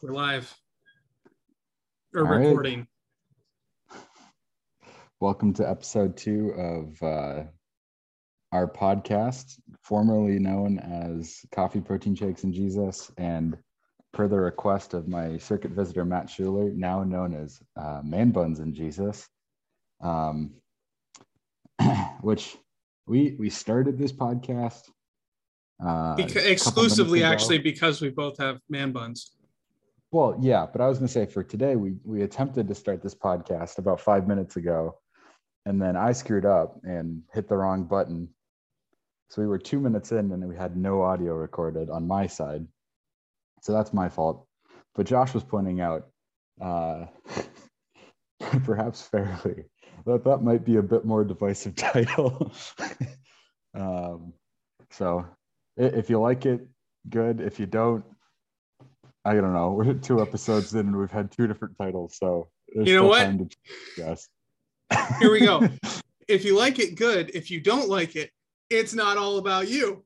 We're live. Or All right. recording. Welcome to episode two of uh, our podcast, formerly known as Coffee, Protein Shakes, and Jesus, and per the request of my circuit visitor, Matt Schuler, now known as uh, Man Buns and Jesus, um, which we we started this podcast uh, a Beca- couple exclusively, actually, because we both have man buns. Well, yeah, but I was going to say for today, we we attempted to start this podcast about five minutes ago, and then I screwed up and hit the wrong button. So we were two minutes in, and we had no audio recorded on my side. So that's my fault. But Josh was pointing out, uh, perhaps fairly, that that might be a bit more divisive title. um, so if you like it, good. If you don't, I don't know. We're two episodes in and we've had two different titles, so You know what? yes. Here we go. If you like it, good. If you don't like it, it's not all about you.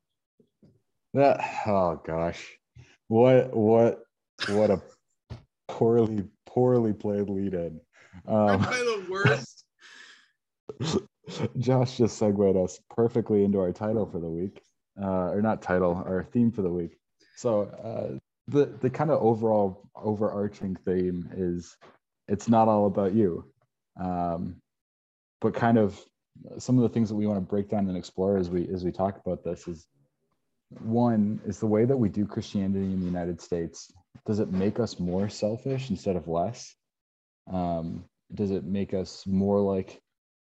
That oh gosh, what what what a poorly poorly played lead in. Um, I the worst? Josh just segued us perfectly into our title for the week, uh, or not title, our theme for the week. So uh, the the kind of overall overarching theme is it's not all about you, um, but kind of some of the things that we want to break down and explore as we as we talk about this is one is the way that we do Christianity in the United States. Does it make us more selfish instead of less? Um, does it make us more like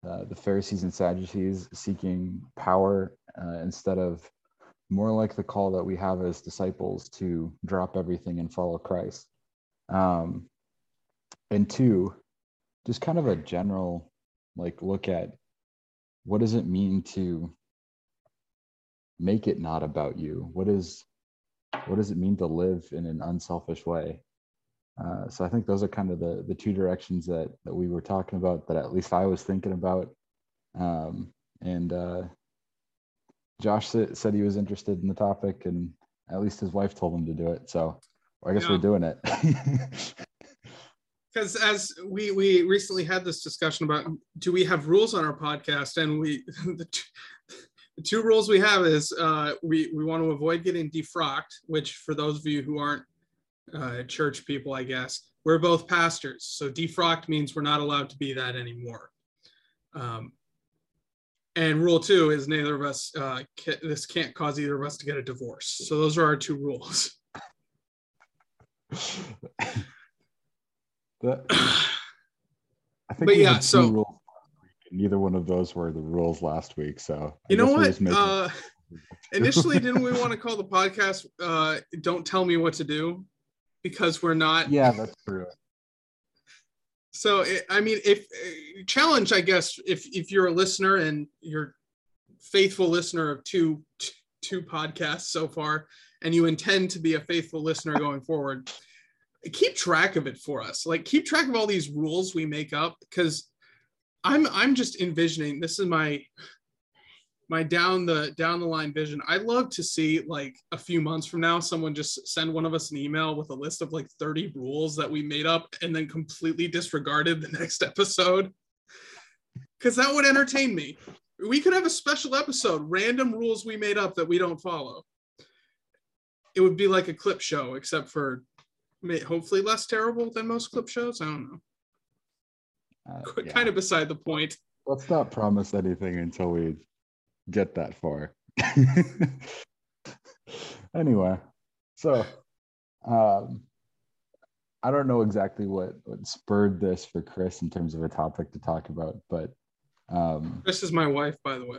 uh, the Pharisees and Sadducees seeking power uh, instead of more like the call that we have as disciples to drop everything and follow Christ. Um, and two, just kind of a general like look at what does it mean to make it not about you? What is what does it mean to live in an unselfish way? Uh, so I think those are kind of the the two directions that that we were talking about that at least I was thinking about. Um, and uh, Josh said he was interested in the topic, and at least his wife told him to do it. So I guess Yeah. we're doing it. Because as we we recently had this discussion about do we have rules on our podcast, and we the, t- the two rules we have is uh, we we want to avoid getting defrocked, which for those of you who aren't uh, church people, I guess we're both pastors, so defrocked means we're not allowed to be that anymore. Um, and rule two is neither of us uh, this can't cause either of us to get a divorce. So those are our two rules. That- I think But we yeah, two so- rules last week, and neither one of those were the rules last week. So I You know what? Uh, initially, didn't we want to call the podcast uh, "Don't Tell Me What to Do"? Because we're not. yeah, that's true. So I mean, if uh, challenge, I guess, if if you're a listener and you're faithful listener of two two podcasts so far, and you intend to be a faithful listener going forward, keep track of it for us. Like keep track of all these rules we make up because I'm I'm just envisioning this is my my down the down the line vision. I'd love to see like a few months from now, someone just send one of us an email with a list of like 30 rules that we made up and then completely disregarded the next episode. Cause that would entertain me. We could have a special episode, random rules we made up that we don't follow. It would be like a clip show, except for may- hopefully less terrible than most clip shows. I don't know. Uh, yeah. Kind of beside the point. Let's not promise anything until we get that far. anyway, so um, I don't know exactly what, what spurred this for Chris in terms of a topic to talk about, but um, This is my wife, by the way.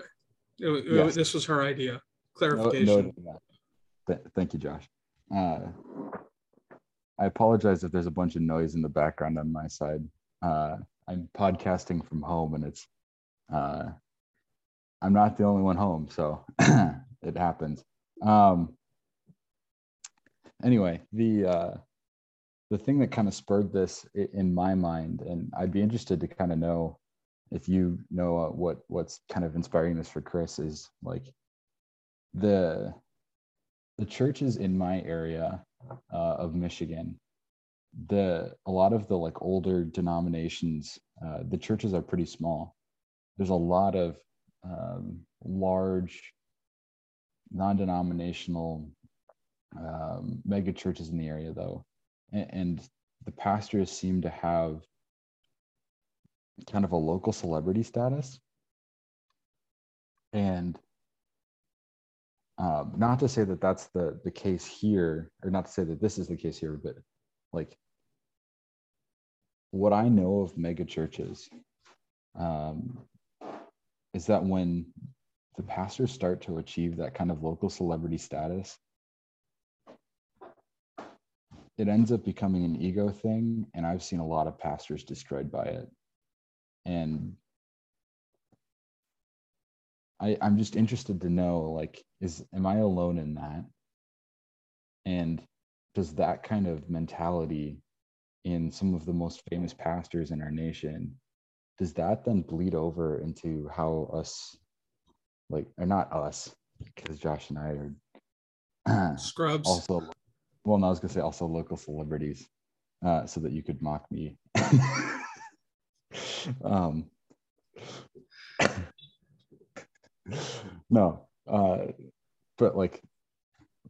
It- it- Yes. This was her idea. no, Clarification. noted that. Th- thank you, Josh. Uh, I apologize if there's a bunch of noise in the background on my side. Uh, I'm podcasting from home, and it's uh, I'm not the only one home, so it happens. Um, anyway, the uh, the thing that kind of spurred this in my mind, and I'd be interested to kind of know if you know uh, what what's kind of inspiring this for Chris is like the the churches in my area uh, of Michigan the a lot of the like older denominations, uh, the churches are pretty small. There's a lot of um, large non-denominational um, mega churches in the area though. And, and the pastors seem to have kind of a local celebrity status. And um, not to say that that's the the case here or not to say that this is the case here but like what i know of mega churches um, is that when the pastors start to achieve that kind of local celebrity status it ends up becoming an ego thing and i've seen a lot of pastors destroyed by it. And I, i'm just interested to know like is am i alone in that? And does that kind of mentality in some of the most famous pastors in our nation does that then bleed over into how us like or not us because josh and i are scrubs also well, no, I was gonna say also local celebrities, uh, so that you could mock me. um, no, uh, but like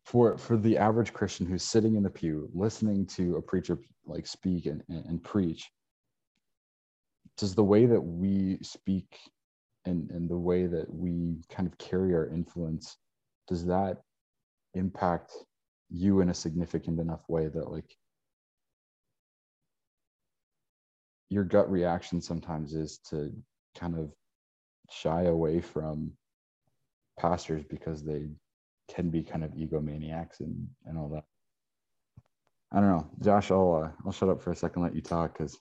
for for the average Christian who's sitting in the pew listening to a preacher like speak and, and, and preach, does the way that we speak and and the way that we kind of carry our influence, does that impact you in a significant enough way that like your gut reaction sometimes is to kind of shy away from pastors because they can be kind of egomaniacs and and all that. I don't know, Josh. I'll uh, I'll shut up for a second, let you talk, because.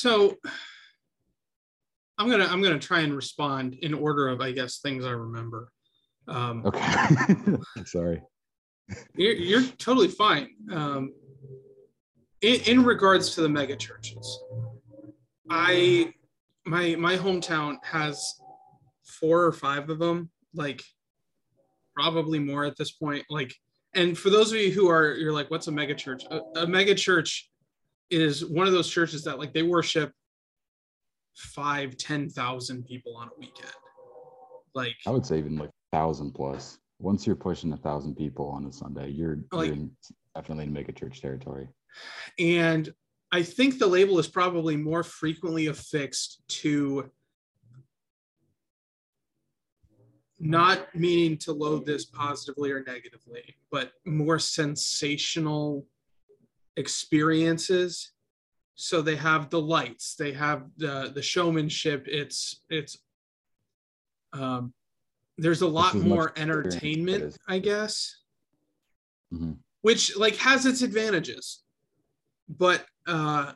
So, I'm gonna I'm gonna try and respond in order of I guess things I remember. Um, okay. Sorry you're, you're totally fine. Um, in, in regards to the mega churches, I my my hometown has four or five of them, like probably more at this point. Like, and for those of you who are you're like, what's a mega church? A, a mega church is one of those churches that like they worship five, ten thousand people on a weekend. Like I would say even like thousand plus once you're pushing a thousand people on a Sunday, you're, like, you're in, definitely in mega church territory. And I think the label is probably more frequently affixed to not meaning to load this positively or negatively, but more sensational experiences. So they have the lights, they have the the showmanship. It's it's um, there's a lot more entertainment, I guess, mm-hmm. which like has its advantages. But uh,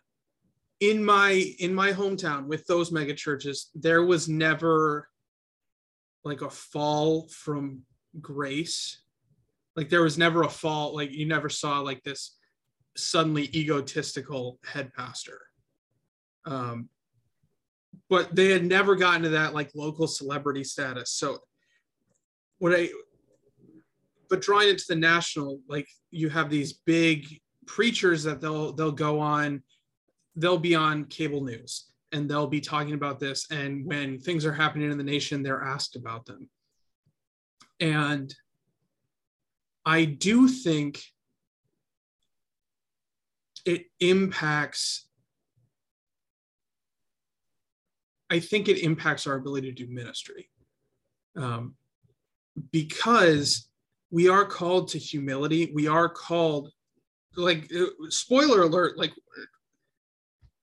in my in my hometown with those mega churches, there was never like a fall from grace. Like there was never a fall. Like you never saw like this suddenly egotistical head pastor. Um, but they had never gotten to that like local celebrity status. So what I but drawing it to the national, like you have these big preachers that they'll they'll go on, they'll be on cable news and they'll be talking about this. And when things are happening in the nation, they're asked about them. And I do think it impacts I think it impacts our ability to do ministry. Um, because we are called to humility. We are called, like, uh, spoiler alert, like,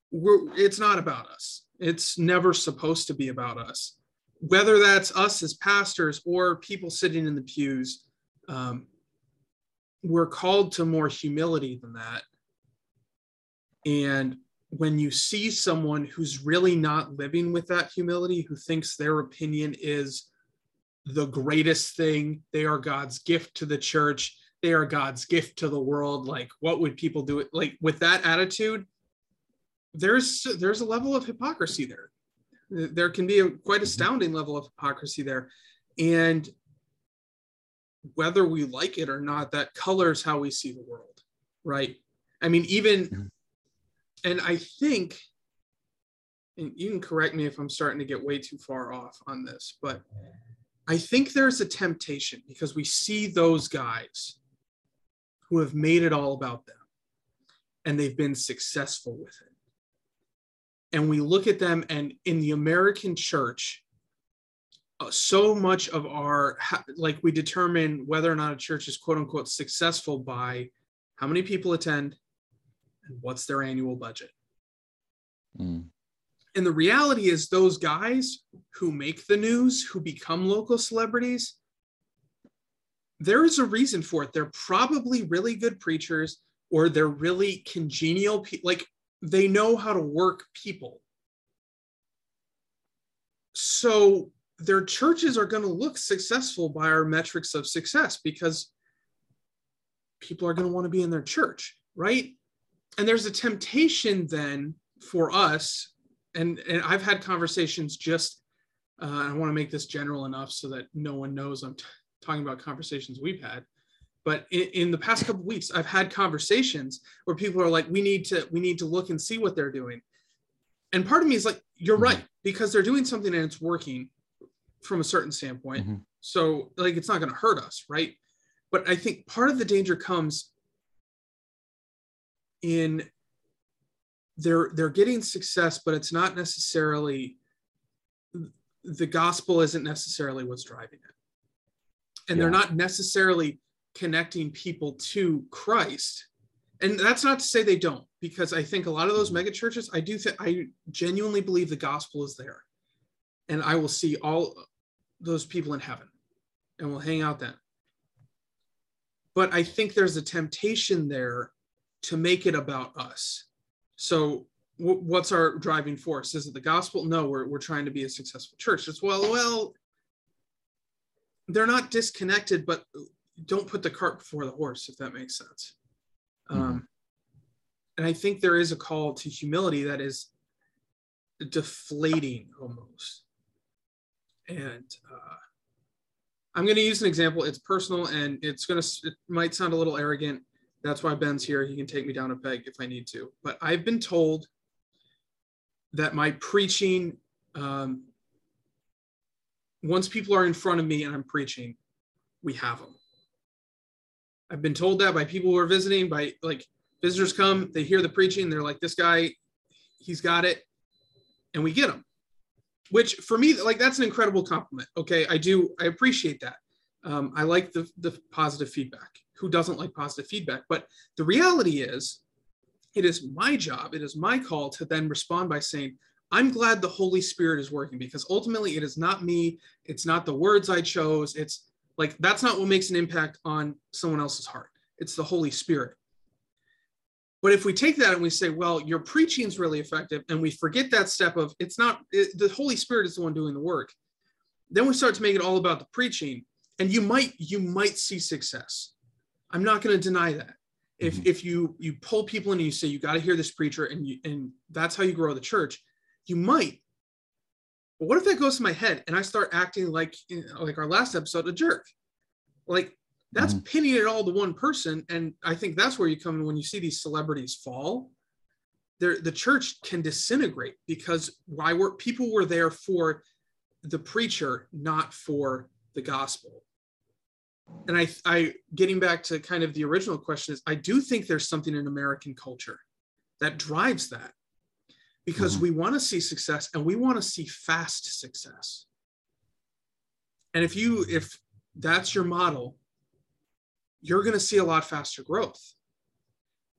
we're, it's not about us. It's never supposed to be about us. Whether that's us as pastors or people sitting in the pews, um, we're called to more humility than that. And when you see someone who's really not living with that humility, who thinks their opinion is the greatest thing. They are God's gift to the church. They are God's gift to the world. Like, what would people do? It like with that attitude. There's there's a level of hypocrisy there. There can be a quite mm-hmm. astounding level of hypocrisy there, and whether we like it or not, that colors how we see the world, right? I mean, even, and I think, and you can correct me if I'm starting to get way too far off on this, but I think there's a temptation because we see those guys who have made it all about them and they've been successful with it. And we look at them, and in the American church, uh, so much of our like we determine whether or not a church is quote unquote successful by how many people attend and what's their annual budget mm. and the reality is those guys who make the news who become local celebrities there is a reason for it they're probably really good preachers or they're really congenial people, like they know how to work people so their churches are going to look successful by our metrics of success because people are going to want to be in their church, right? And there's a temptation then for us, and, and I've had conversations just, uh, I want to make this general enough so that no one knows I'm t- talking about conversations we've had. But in, in the past couple weeks, I've had conversations where people are like, we need to, we need to look and see what they're doing. And part of me is like, you're mm-hmm. right, because they're doing something and it's working from a certain standpoint. Mm-hmm. So like it's not going to hurt us, right? But I think part of the danger comes in they're they're getting success, but it's not necessarily the gospel isn't necessarily what's driving it. And yeah. they're not necessarily connecting people to Christ. And that's not to say they don't, because I think a lot of those mega churches, I do think I genuinely believe the gospel is there. And I will see all those people in heaven and we'll hang out then. But I think there's a temptation there to make it about us. So w- what's our driving force? Is it the gospel? No, we're, we're trying to be a successful church. It's well, well, they're not disconnected, but don't put the cart before the horse, if that makes sense. Mm-hmm. Um, and I think there is a call to humility that is deflating almost and uh, I'm going to use an example. It's personal and it's going to, it might sound a little arrogant. That's why Ben's here. He can take me down a peg if I need to. But I've been told that my preaching, um, once people are in front of me and I'm preaching, we have them. I've been told that by people who are visiting, by like visitors come, they hear the preaching, they're like, this guy, he's got it, and we get them which for me like that's an incredible compliment okay i do i appreciate that um, i like the, the positive feedback who doesn't like positive feedback. But the reality is it is my job it is my call to then respond by saying i'm glad the holy spirit is working because ultimately it is not me it's not the words i chose it's like that's not what makes an impact on someone else's heart. It's the holy spirit. But if we take that and we say, well, your preaching is really effective, and we forget that step of it's not it, the Holy Spirit is the one doing the work, then we start to make it all about the preaching, and you might you might see success. I'm not going to deny that. If mm-hmm. if you you pull people in and you say you got to hear this preacher, and you and that's how you grow the church, you might. But what if that goes to my head and I start acting like like our last episode, a jerk? Like that's mm-hmm. pinning it all to one person and i think that's where you come in when you see these celebrities fall there the church can disintegrate because why were people were there for the preacher not for the gospel and i i getting back to kind of the original question is i do think there's something in american culture that drives that because mm-hmm. we want to see success and we want to see fast success and if you if that's your model you're going to see a lot faster growth.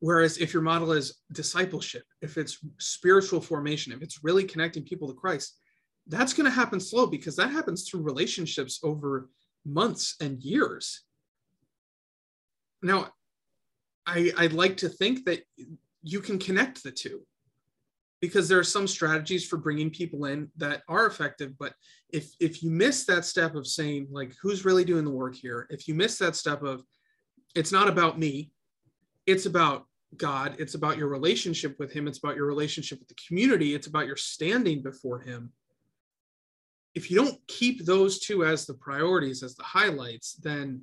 Whereas if your model is discipleship, if it's spiritual formation, if it's really connecting people to Christ, that's going to happen slow because that happens through relationships over months and years. Now, I, I'd like to think that you can connect the two because there are some strategies for bringing people in that are effective but if if you miss that step of saying like who's really doing the work here if you miss that step of it's not about me it's about god it's about your relationship with him it's about your relationship with the community it's about your standing before him if you don't keep those two as the priorities as the highlights then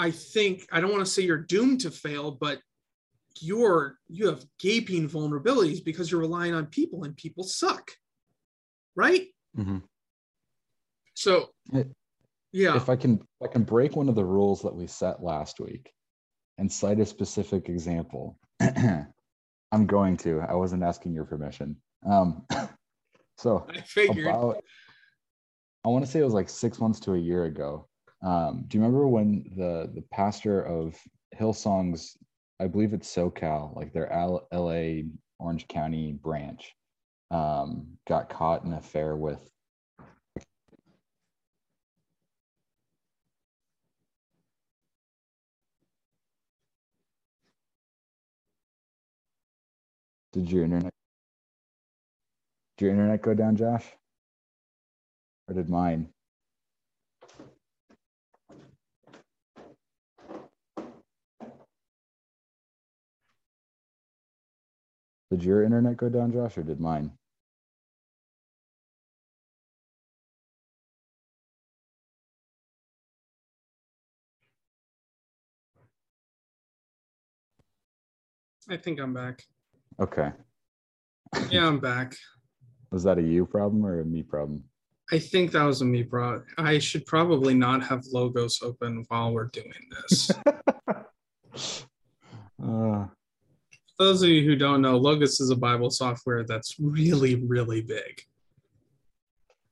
i think i don't want to say you're doomed to fail but you're you have gaping vulnerabilities because you're relying on people and people suck right Mhm. so yeah If I can, if I can break one of the rules that we set last week and cite a specific example, I'm going to. I wasn't asking your permission. Um, so i figured about I want to say it was like six months to a year ago. Um, do you remember when the the pastor of Hillsong's, I believe it's SoCal, like their L- LA Orange County branch, um, got caught in an affair with Did your internet did your internet go down, Josh? Or did mine? Did your internet go down, Josh, or did mine? i think i'm back Okay. yeah i'm back Was that a you problem or a me problem? i think that was a me problem. i should probably not have logos open while we're doing this Uh, those of you who don't know logos is a bible software that's really really big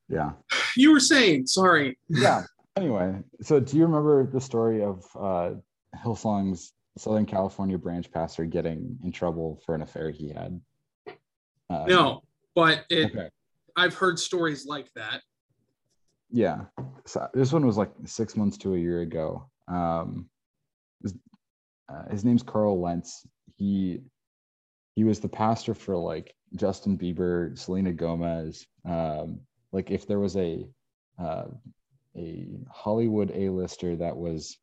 yeah. you were saying sorry Yeah. Anyway, so do you remember the story of uh, Hillsong's Southern California branch pastor getting in trouble for an affair he had? Uh, no but it Okay. i've heard stories like that Yeah. So this one was like six months to a year ago. Um, his, uh, his name's Carl Lentz. He he was the pastor for like Justin Bieber, Selena Gomez. Um, like if there was a uh, a Hollywood A-lister that was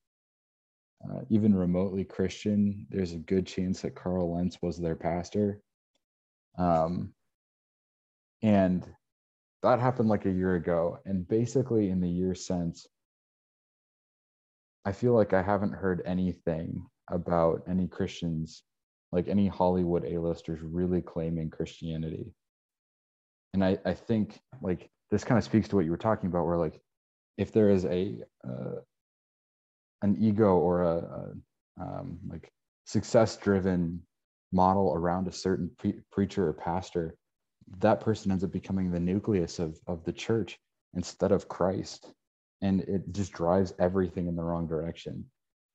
uh, even remotely Christian, there's a good chance that Carl Lentz was their pastor. Um, and that happened like a year ago. And basically in the year since i feel like i haven't heard anything about any christians like any hollywood a-listers really claiming christianity. And i i think like this kind of speaks to what you were talking about where like if there is a uh, an ego or a, a um, like success driven model around a certain pre- preacher or pastor that person ends up becoming the nucleus of of the church instead of Christ. And it just drives everything in the wrong direction.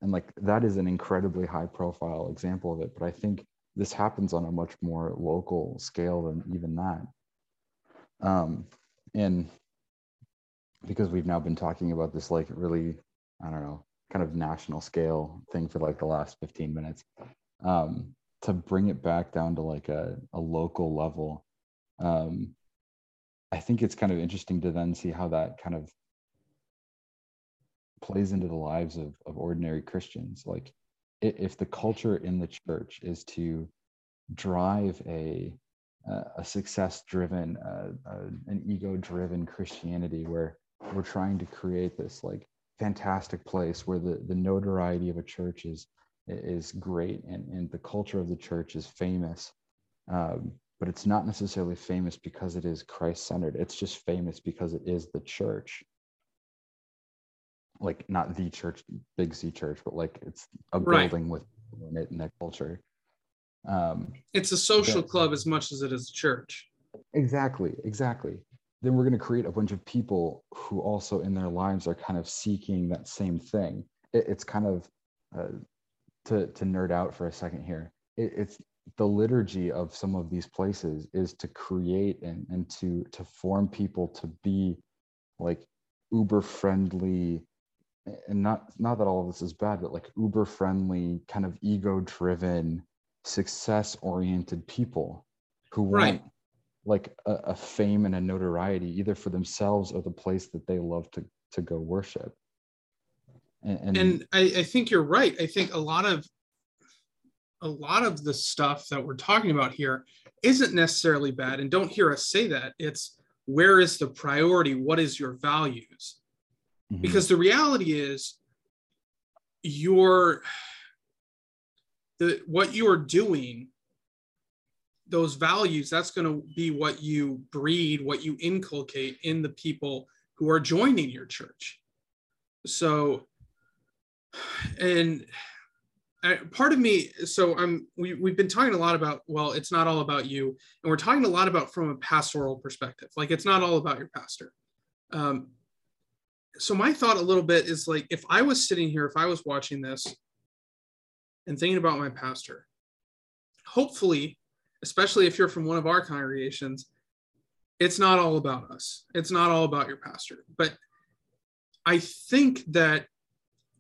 And like that is an incredibly high profile example of it but I think this happens on a much more local scale than even that. Um and because we've now been talking about this like really I don't know kind of national scale thing for like the last 15 minutes um to bring it back down to like a, a local level um, I think it's kind of interesting to then see how that kind of plays into the lives of, of ordinary Christians. Like, if the culture in the church is to drive a uh, a success driven, uh, uh, an ego driven Christianity where we're trying to create this like fantastic place where the, the notoriety of a church is is great and, and the culture of the church is famous. Um, but it's not necessarily famous because it is Christ centered. It's just famous because it is the church. Like not the church, big C church, but like it's a Right. building with in it in that culture. Um, it's a social club as much as it is a church exactly, exactly. Then we're going to create a bunch of people who also in their lives are kind of seeking that same thing. It, it's kind of uh, to to nerd out for a second here. It, it's the liturgy of some of these places is to create and, and to to form people to be like uber friendly and not not that all of this is bad but like uber friendly kind of ego driven success oriented people who want Right. like a, a fame and a notoriety either for themselves or the place that they love to to go worship and, and, and I, I think you're right i think a lot of a lot of the stuff that we're talking about here isn't necessarily bad and don't hear us say that. It's where is the priority? What is your values? Mhm. because the reality is your the what you are doing those values that's going to be what you breed what you inculcate in the people who are joining your church. So and I, part of me so i'm we, we've been talking a lot about well it's not all about you. And we're talking a lot about from a pastoral perspective. Like it's not all about your pastor. Um, so my thought a little bit is like if i was sitting here if i was watching this and thinking about my pastor hopefully especially if you're from one of our congregations it's not all about us. It's not all about your pastor. But i think that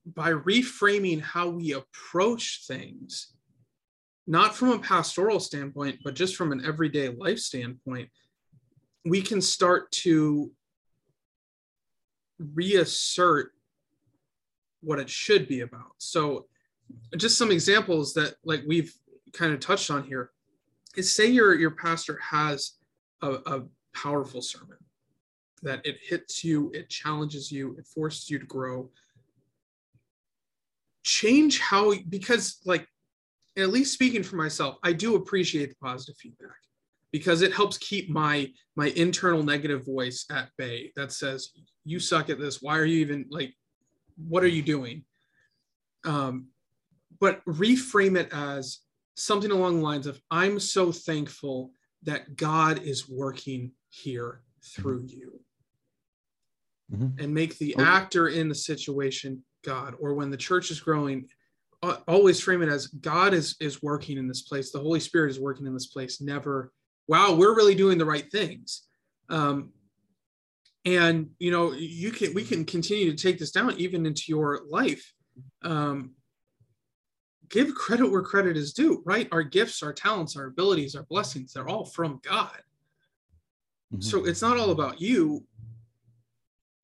by reframing how we approach things not from a pastoral standpoint but just from an everyday life standpoint we can start to reassert what it should be about. So just some examples that like we've kind of touched on here is say your your pastor has a, a powerful sermon that it hits you, it challenges you, it forces you to grow. Change how because like at least speaking for myself, I do appreciate the positive feedback because it helps keep my my internal negative voice at bay that says you suck at this why are you even like what are you doing um, but reframe it as something along the lines of i'm so thankful that god is working here through you mm-hmm. and make the okay. actor in the situation god or when the church is growing always frame it as god is is working in this place the holy spirit is working in this place never wow, we're really doing the right things. Um, and you know, you can we can continue to take this down even into your life. Um, give credit where credit is due, right? Our gifts, our talents, our abilities, our blessings, they're all from God. Mm-hmm. So it's not all about you.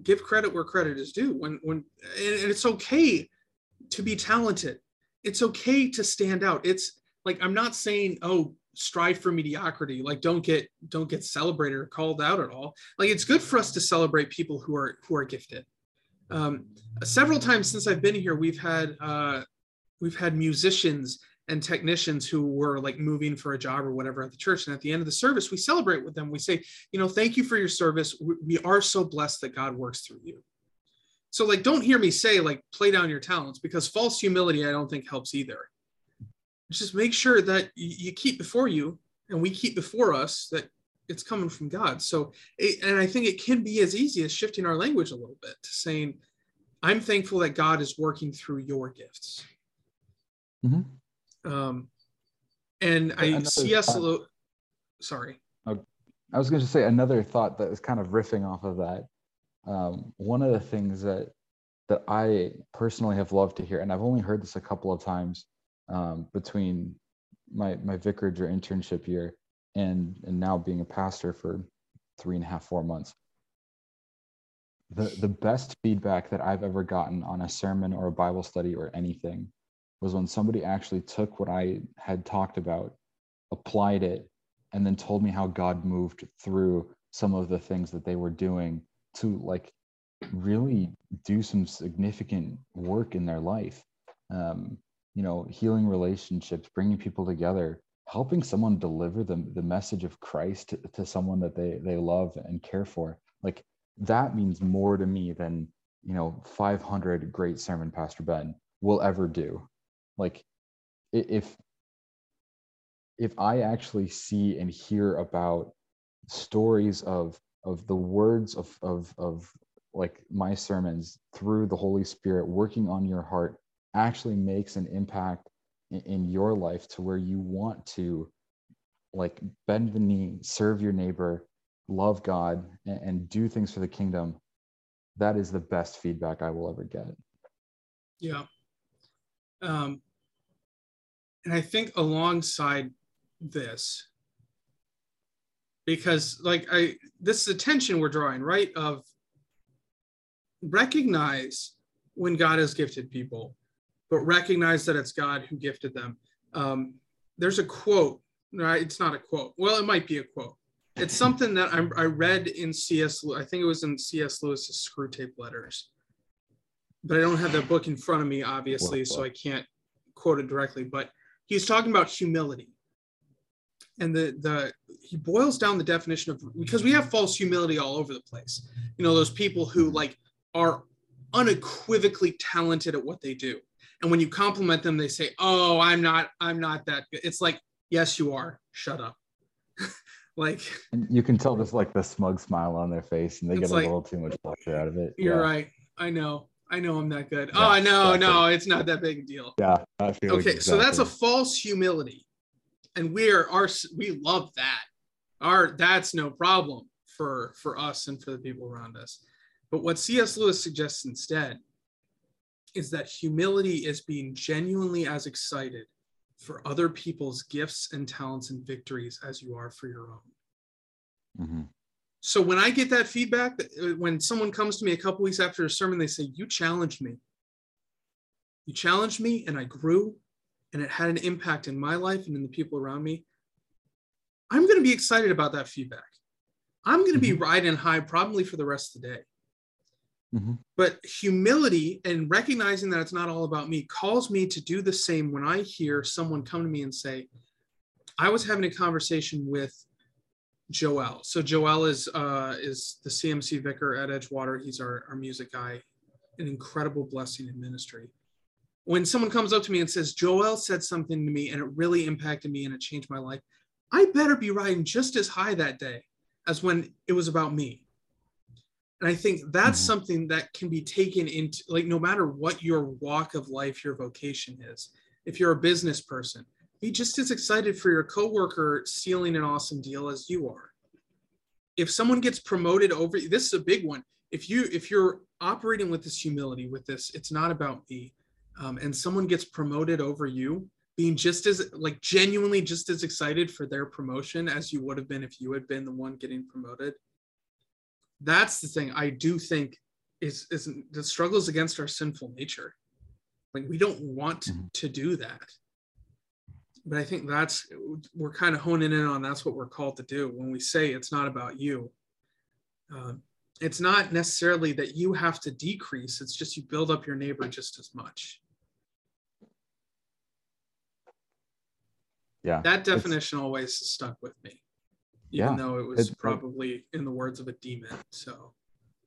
Give credit where credit is due. When when and it's okay to be talented. It's okay to stand out. It's like I'm not saying, oh, strive for mediocrity like don't get don't get celebrated or called out at all like it's good for us to celebrate people who are who are gifted um, several times since i've been here we've had uh, we've had musicians and technicians who were like moving for a job or whatever at the church and at the end of the service we celebrate with them we say you know thank you for your service we, are so blessed that god works through you so like don't hear me say like play down your talents because false humility i don't think helps either just make sure that you keep before you and we keep before us that it's coming from God. So, and I think it can be as easy as shifting our language a little bit to saying, I'm thankful that God is working through your gifts. Mm-hmm. Um, and I C.S. Lewis, sorry. Oh, I was going to say another thought that is kind of riffing off of that. Um, one of the things that that I personally have loved to hear, and I've only heard this a couple of times, um, between my my vicarage or internship year and and now being a pastor for three and a half four months the the best feedback that i've ever gotten on a sermon or a bible study or anything was when somebody actually took what i had talked about applied it and then told me how god moved through some of the things that they were doing to like really do some significant work in their life. Um, you know healing relationships bringing people together helping someone deliver the, the message of christ to, to someone that they they love and care for. Like that means more to me than you know 500 great sermon pastor ben will ever do like if if i actually see and hear about stories of of the words of of of like my sermons through the holy spirit working on your heart actually makes an impact in, in your life to where you want to like bend the knee, serve your neighbor, love God, and, and do things for the kingdom, that is the best feedback I will ever get. Yeah. Um, and I think alongside this, because like I, this is a tension we're drawing, right? Of recognize when God has gifted people but recognize that it's God who gifted them. Um, there's a quote, right? It's not a quote. Well, it might be a quote. It's something that I, I read in C.S. I think it was in C.S. Lewis's Screwtape Letters, but I don't have that book in front of me, obviously, so I can't quote it directly. But he's talking about humility. And the the he boils down the definition of because we have false humility all over the place. You know those people who like are unequivocally talented at what they do. And when you compliment them they say oh i'm not i'm not that good. It's like yes you are. Shut up. Like and you can tell just like the smug smile on their face and they get a like, little too much pleasure out of it. You're yeah. right. I know I know I'm that good. Yeah, oh no, no, it's not that big a deal. Yeah. okay, exactly. so that's a false humility, and we're our we love that. Our that's no problem for for us and for the people around us. But what C.S. Lewis suggests instead is that humility is being genuinely as excited for other people's gifts and talents and victories as you are for your own. Mm-hmm. So when I get that feedback, uh, when someone comes to me a couple weeks after a sermon, they say, You challenged me. You challenged me, and I grew, and it had an impact in my life and in the people around me. I'm going to be excited about that feedback. I'm going to mm-hmm. be riding high probably for the rest of the day. Mm-hmm. But humility and recognizing that it's not all about me calls me to do the same when I hear someone come to me and say, I was having a conversation with Joel. So Joel is uh, is the CMC vicar at Edgewater. He's our, our music guy, an incredible blessing in ministry. When someone comes up to me and says, Joel said something to me and it really impacted me and it changed my life, I better be riding just as high that day as when it was about me. And I think that's mm-hmm. something that can be taken into like no matter what your walk of life, your vocation is. If you're a business person, be just as excited for your coworker sealing an awesome deal as you are. If someone gets promoted over this is a big one. If you if you're operating with this humility, with this, it's not about me, um, and someone gets promoted over you, being just as like genuinely just as excited for their promotion as you would have been if you had been the one getting promoted. That's the thing I do think is is the struggles against our sinful nature. Like we don't want mm-hmm. to do that but I think that's we're kind of honing in on that's what we're called to do when we say it's not about you. Um, it's not necessarily that you have to decrease, it's just you build up your neighbor just as much. Yeah. That definition always stuck with me, even yeah, though it was probably in the words of a demon. So.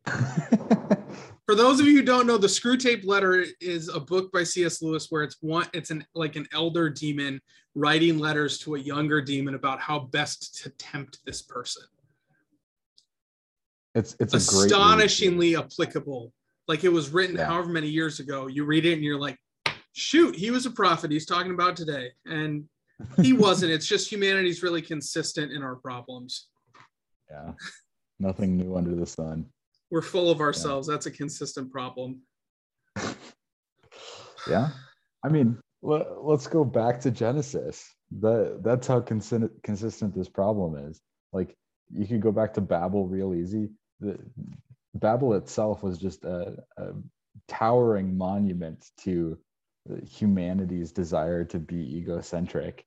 for those of you who don't know, the Screwtape Letter is a book by C.S. Lewis where it's one, it's an like an elder demon writing letters to a younger demon about how best to tempt this person. It's it's astonishingly applicable. Like it was written yeah. however many years ago. You read it and you're like, shoot, he was a prophet. He's talking about today, and he wasn't. it's just humanity's really consistent in our problems. Yeah, nothing new under the sun we're full of ourselves. Yeah. That's a consistent problem. yeah. I mean, let, us go back to Genesis. The, that's how consistent, consistent this problem is. Like, you could go back to Babel real easy. The, Babel itself was just a, a towering monument to humanity's desire to be egocentric.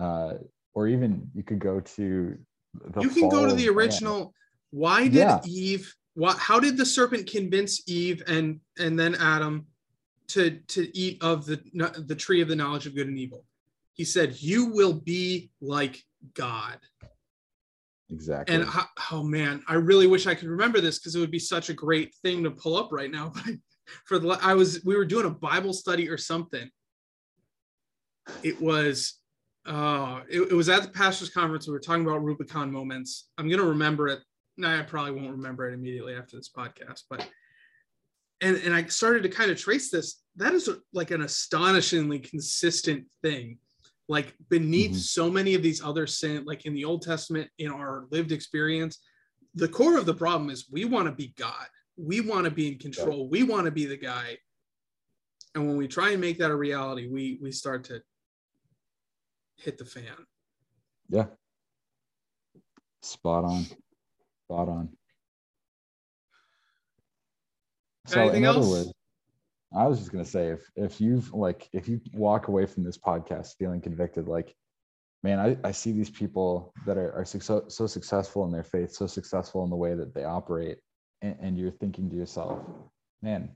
Uh, or even you could go to you can go to the original. Why did yeah. Eve what how did the serpent convince eve and and then adam to to eat of the the tree of the knowledge of good and evil. He said you will be like god. Exactly. And oh man i really wish i could remember this because it would be such a great thing to pull up right now but for the i was we were doing a bible study or something. It was uh it, it was at the pastors conference. We were talking about rubicon moments. I'm gonna remember it. No, I probably won't remember it immediately after this podcast, but and and I started to kind of trace this. That is like an astonishingly consistent thing. Like beneath mm-hmm. so many of these other sin, like in the Old Testament, in our lived experience, the core of the problem is we want to be God. We want to be in control. We want to be the guy. And when we try and make that a reality, we we start to hit the fan. Yeah. Spot on. Spot on. So Anything in other words, I was just gonna say if if you've like if you walk away from this podcast feeling convicted, like, man, I, I see these people that are, are so, so successful in their faith, so successful in the way that they operate, and, and you're thinking to yourself, man,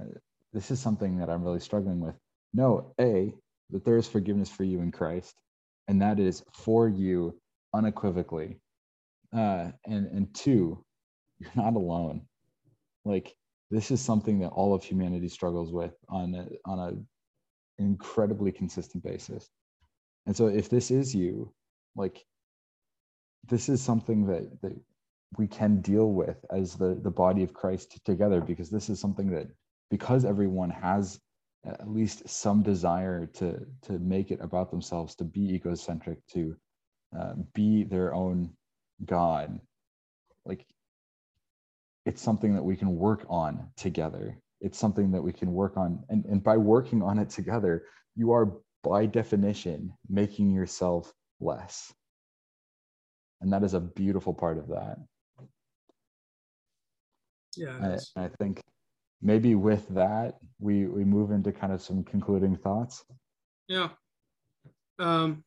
uh, this is something that I'm really struggling with. No, A, that there is forgiveness for you in Christ, and that is for you unequivocally. Uh, and and two, you're not alone. Like this is something that all of humanity struggles with on a, on a incredibly consistent basis. And so if this is you, like this is something that that we can deal with as the the body of Christ together because this is something that because everyone has at least some desire to to make it about themselves to be egocentric to uh, be their own god like it's something that we can work on together. It's something that we can work on. And, and by working on it together you are by definition making yourself less. And that is a beautiful part of that. Yeah I, I think maybe with that we we move into kind of some concluding thoughts. Yeah. Um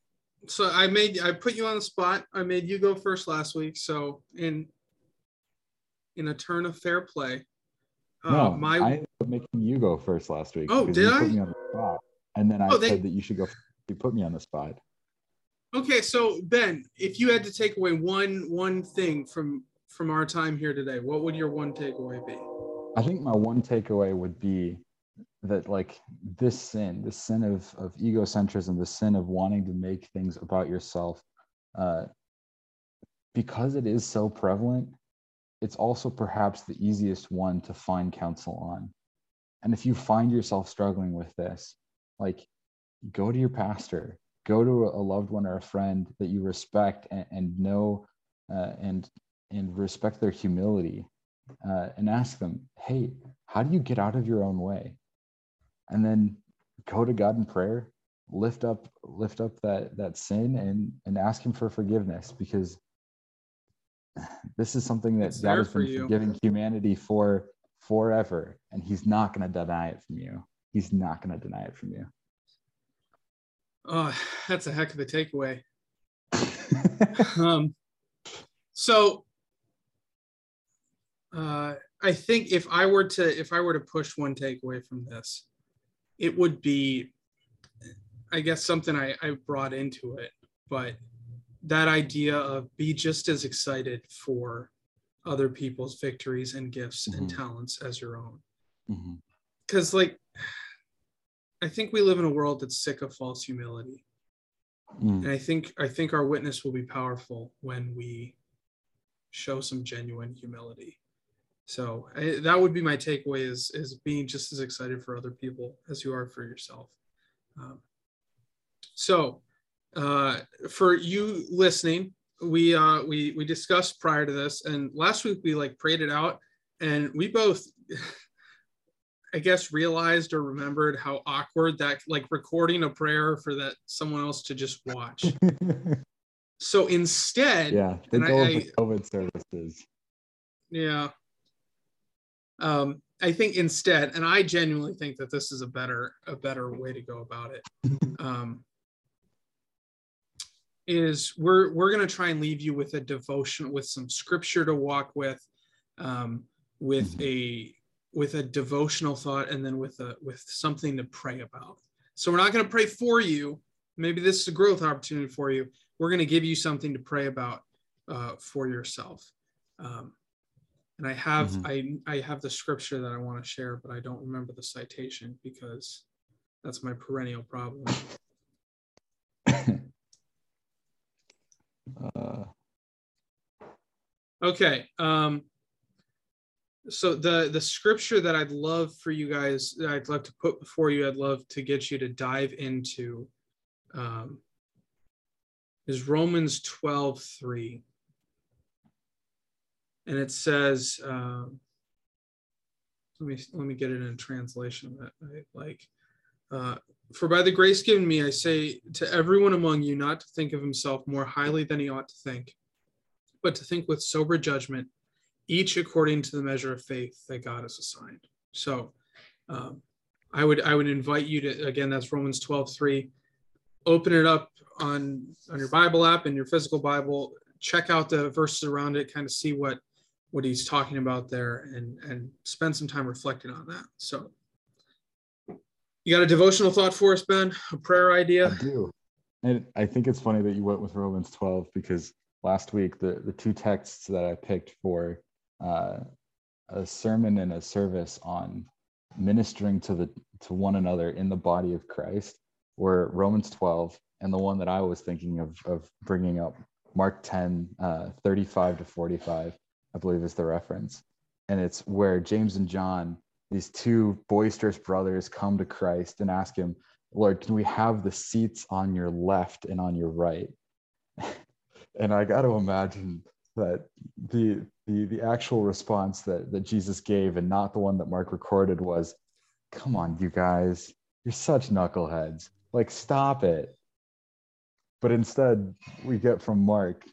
so i made i put you on the spot. I made you go first last week. So in in a turn of fair play. Uh, no my i ended up making you go first last week oh did i? the spot, and then i oh, said that you should go you put me on the spot. Okay so ben if you had to take away one one thing from from our time here today what would your one takeaway be? I think my one takeaway would be that like this sin, the sin of of egocentrism, the sin of wanting to make things about yourself, uh, because it is so prevalent, it's also perhaps the easiest one to find counsel on. And if you find yourself struggling with this, like go to your pastor, go to a loved one or a friend that you respect and, and know uh, and and respect their humility uh, and ask them, hey, how do you get out of your own way? And then go to God in prayer, lift up, lift up that that sin and and ask him for forgiveness because this is something that it's God has been for forgiving humanity for forever. And he's not going to deny it from you. He's not going to deny it from you. Oh, that's a heck of a takeaway. um, so uh, I think if I were to if I were to push one takeaway from this, it would be, I guess something I, I brought into it, but that idea of be just as excited for other people's victories and gifts mm-hmm. and talents as your own. Because mm-hmm. like, I think we live in a world that's sick of false humility. Mm. And I think I think our witness will be powerful when we show some genuine humility. So I, that would be my takeaway is, is being just as excited for other people as you are for yourself. Um, so uh, for you listening, we, uh, we, we discussed prior to this and last week we like prayed it out and we both, I guess, realized or remembered how awkward that like recording a prayer for that someone else to just watch. so instead, yeah, think all I, the COVID services. Yeah, um, I think instead, and I genuinely think that this is a better a better way to go about it. Um, is we're we're going to try and leave you with a devotion with some scripture to walk with, um, with mm-hmm. a with a devotional thought, and then with a with something to pray about. So we're not going to pray for you. Maybe this is a growth opportunity for you. We're going to give you something to pray about uh, for yourself. Um, and I have mm-hmm. I I have the scripture that I want to share, but I don't remember the citation because that's my perennial problem. Uh. Okay. Um, so the the scripture that I'd love for you guys, I'd love to put before you, I'd love to get you to dive into, um, is Romans 12, 3 and it says, uh, let me let me get it in translation that I like. Uh, For by the grace given me, I say to everyone among you not to think of himself more highly than he ought to think, but to think with sober judgment, each according to the measure of faith that God has assigned. So, um, I would I would invite you to again that's Romans 12, 3. Open it up on on your Bible app and your physical Bible. Check out the verses around it, kind of see what what he's talking about there and and spend some time reflecting on that so You got a devotional thought for us, Ben? A prayer idea? I do. And I think it's funny that you went with Romans 12 because last week the, the two texts that I picked for uh, a sermon and a service on ministering to the to one another in the body of Christ were Romans 12 and the one that I was thinking of of bringing up Mark 10 uh, 35 to 45 I believe is the reference and it's where James and John these two boisterous brothers come to Christ and ask him Lord can we have the seats on your left and on your right? And I got to imagine that the the the actual response that that Jesus gave and not the one that Mark recorded was come on you guys you're such knuckleheads. Like stop it. But instead we get from Mark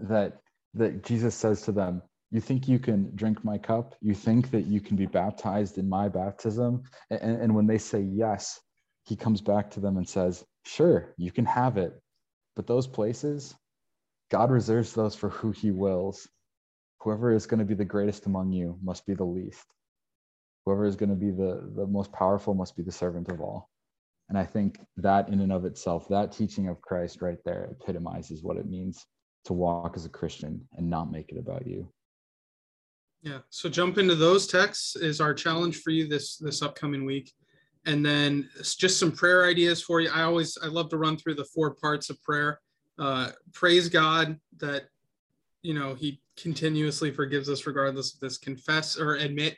that that Jesus says to them you think you can drink my cup you think that you can be baptized in my baptism and, and when they say yes he comes back to them and says sure you can have it but those places God reserves those for who he wills. Whoever is going to be the greatest among you must be the least. Whoever is going to be the, the most powerful must be the servant of all. And I think that, in and of itself, that teaching of Christ right there epitomizes what it means to walk as a Christian and not make it about you. Yeah. So jump into those texts is our challenge for you this this upcoming week. And then just some prayer ideas for you. I always I love to run through the four parts of prayer uh, praise God that you know He continuously forgives us regardless of this. Confess or admit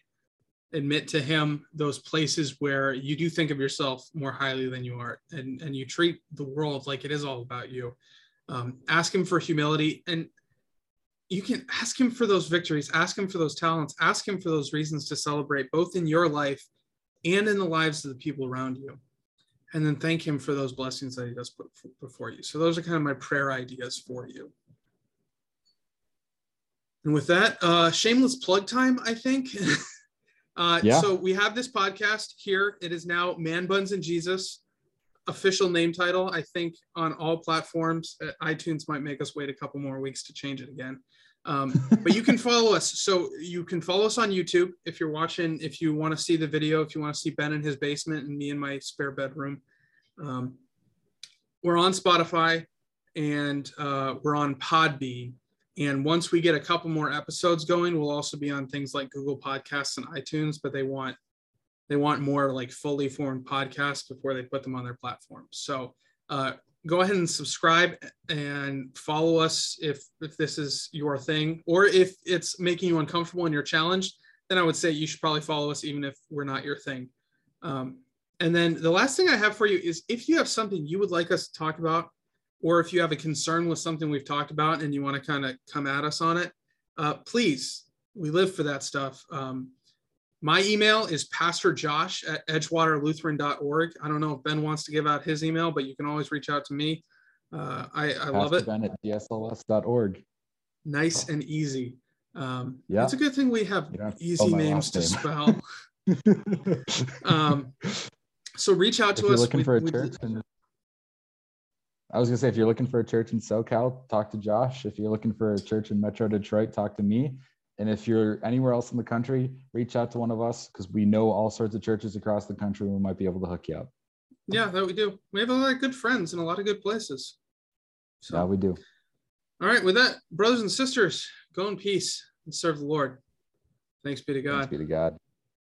admit to Him those places where you do think of yourself more highly than you are, and and you treat the world like it is all about you. Um, ask Him for humility and. You can ask him for those victories, ask him for those talents, ask him for those reasons to celebrate, both in your life and in the lives of the people around you and then thank him for those blessings that he does put before you. So those are kind of my prayer ideas for you. And with that, uh, shameless plug time, I think. uh, yeah. So we have this podcast here. It is now Man Buns and Jesus, official name title. I think on all platforms. Uh, iTunes might make us wait a couple more weeks to change it again. Um, but you can follow us. So you can follow us on YouTube if you're watching, if you want to see the video, if you want to see Ben in his basement and me in my spare bedroom. Um, we're on Spotify and uh, we're on Podbean. And once we get a couple more episodes going, we'll also be on things like Google Podcasts and iTunes, but they want they want more like fully formed podcasts before they put them on their platform. So uh, go ahead and subscribe and follow us if if this is your thing or if it's making you uncomfortable and you're challenged then i would say you should probably follow us even if we're not your thing. Um, and then the last thing i have for you is if you have something you would like us to talk about or if you have a concern with something we've talked about and you want to kind of come at us on it uh, please we live for that stuff. Um, my email is pastorjosh at edgewaterlutheran.org. I don't know if Ben wants to give out his email, but you can always reach out to me. Uh, I, I love it. Ben at dsls.org. Nice and easy. Um, yeah. It's a good thing we have easy names to spell. um, so reach out to if us. looking we, for a church in, I was gonna say if you're looking for a church in SoCal, talk to Josh. If you're looking for a church in Metro Detroit, talk to me. And if you're anywhere else in the country, reach out to one of us because we know all sorts of churches across the country. We might be able to hook you up. Yeah, that we do. We have a lot of good friends in a lot of good places. So, yeah, we do. All right. With that, brothers and sisters, go in peace and serve the Lord. Thanks be to God. Thanks be to God.